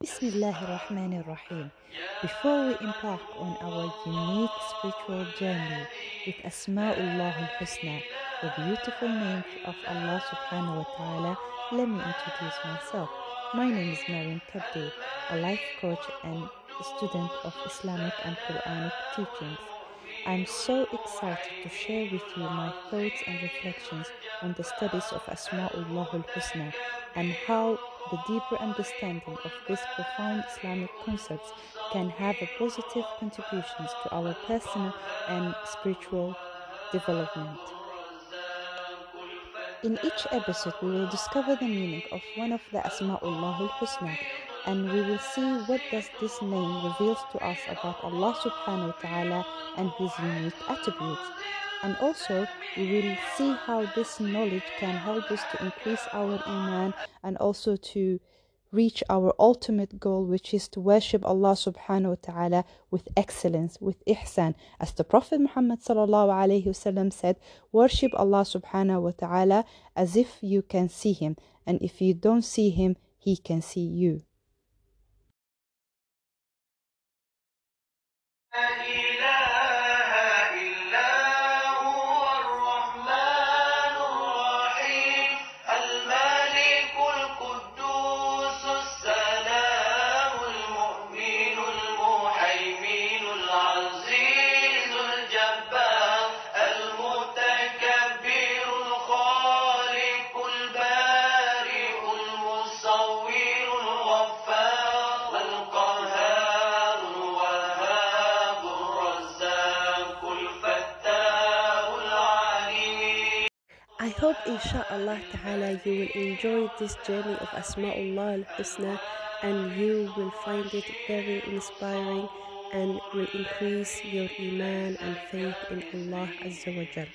Bismillah ar-Rahman ar-Rahim. Before we embark on our unique spiritual journey with Asma'ullah al-Husna, the beautiful names of Allah subhanahu wa ta'ala, let me introduce myself. My name is Mariam Kabdi, a life coach and student of Islamic and Quranic teachings. I'm so excited to share with you my thoughts and reflections on the studies of Asma'ullah al-Husna and how the deeper understanding of these profound Islamic concepts can have a positive contributions to our personal and spiritual development. In each episode, we will discover the meaning of one of the Asma'ullah al-Husna and we will see what does this name reveals to us about Allah subhanahu wa ta'ala and his unique attributes. And also, we will see how this knowledge can help us to increase our iman and also to reach our ultimate goal, which is to worship Allah subhanahu wa ta'ala with excellence, with ihsan. As the Prophet Muhammad sallallahu alayhi wasallam said, worship Allah subhanahu wa ta'ala as if you can see him. And if you don't see him, he can see you. I hope inshallah ta'ala you will enjoy this journey of Asma'ullah al-Husna and you will find it very inspiring and will increase your iman and faith in Allah Azza wa Jal.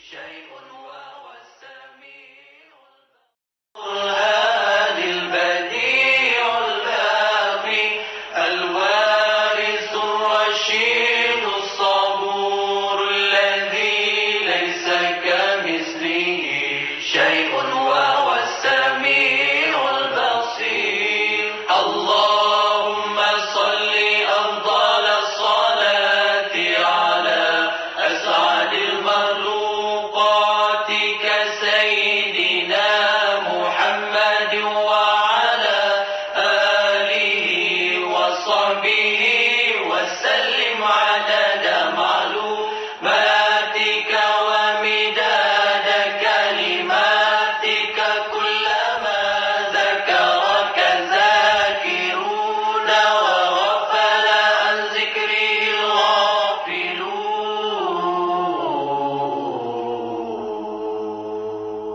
be